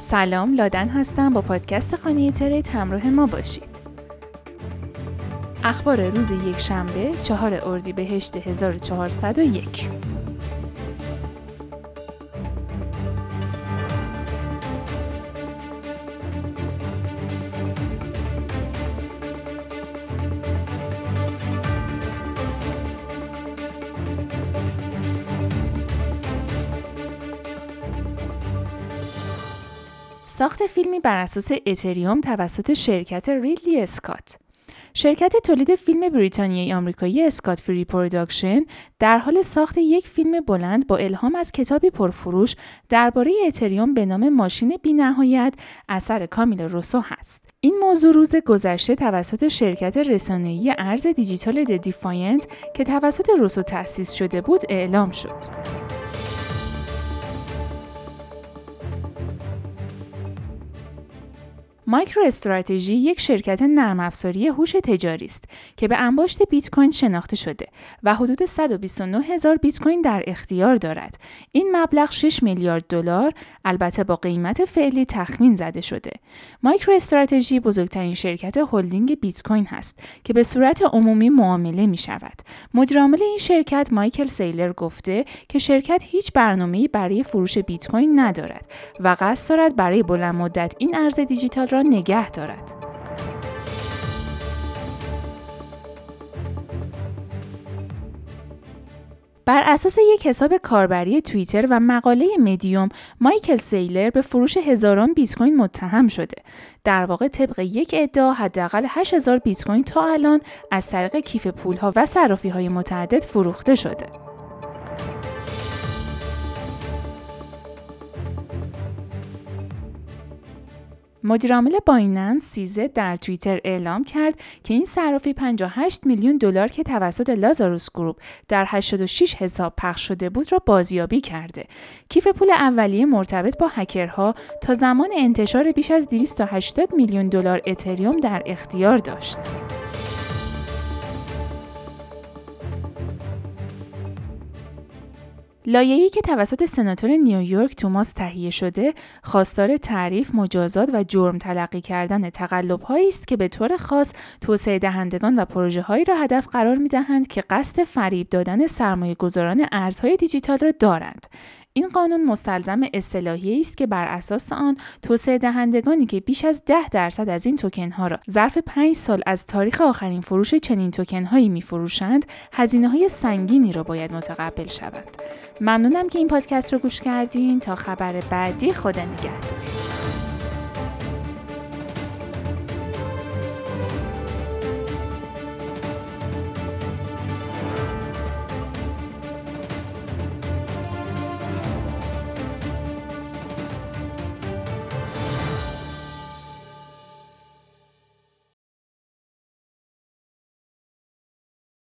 سلام لادن هستم با پادکست خانه تریت همراه ما باشید. اخبار روز یک شنبه چهار اردیبهشت 1401 ساخت فیلمی بر اساس اتریوم توسط شرکت ریدلی اسکات شرکت تولید فیلم بریتانیایی آمریکایی Scott Free Productions در حال ساخت یک فیلم بلند با الهام از کتابی پرفروش درباره اتریوم به نام ماشین بینهایت اثر کامیلا روسو هست. این موضوع روز گذشته توسط شرکت رسانه‌ای ارز دیجیتال Defiant که توسط روسو تأسیس شده بود اعلام شد. MicroStrategy یک شرکت نرم افزاری هوش تجاری است که به انباشت بیت کوین شناخته شده و حدود 129 هزار بیت کوین در اختیار دارد. این مبلغ 6 میلیارد دلار البته با قیمت فعلی تخمین زده شده. MicroStrategy بزرگترین شرکت هلدینگ بیت کوین هست که به صورت عمومی معامله می شود. مدیرعامل این شرکت مایکل سیلر گفته که شرکت هیچ برنامه‌ای برای فروش بیت کوین ندارد و قصد دارد برای بلند مدت این ارز دیجیتال را نگه دارد. بر اساس یک حساب کاربری توییتر و مقاله مدیوم مایکل سیلر به فروش هزاران بیت کوین متهم شده در واقع طبق یک ادعا حداقل 8000 بیت کوین تا الان از طریق کیف پولها و صرافی های متعدد فروخته شده مدیرعامل بایننس سیزه در توییتر اعلام کرد که این صرافی 58 میلیون دلار که توسط لازاروس گروپ در 86 حساب پخش شده بود را بازیابی کرده. کیف پول اولیه مرتبط با هکرها تا زمان انتشار بیش از 280 میلیون دلار اتریوم در اختیار داشت. لایه‌ای که توسط سناتور نیویورک توماس تهیه شده، خواستار تعریف، مجازات و جرم تلقی کردن تقلب‌هایی است که به طور خاص توسعه دهندگان و پروژه‌هایی را هدف قرار می‌دهند که قصد فریب دادن سرمایه گذاران ارزهای دیجیتال را دارند. این قانون مستلزم اصطلاحی است که بر اساس آن توسعه دهندگانی که بیش از ده درصد از این توکن ها را ظرف پنج سال از تاریخ آخرین فروش چنین توکن هایی می فروشند هزینه های سنگینی را باید متقبل شوند ممنونم که این پادکست رو گوش کردین. تا خبر بعدی خدا نگهدار.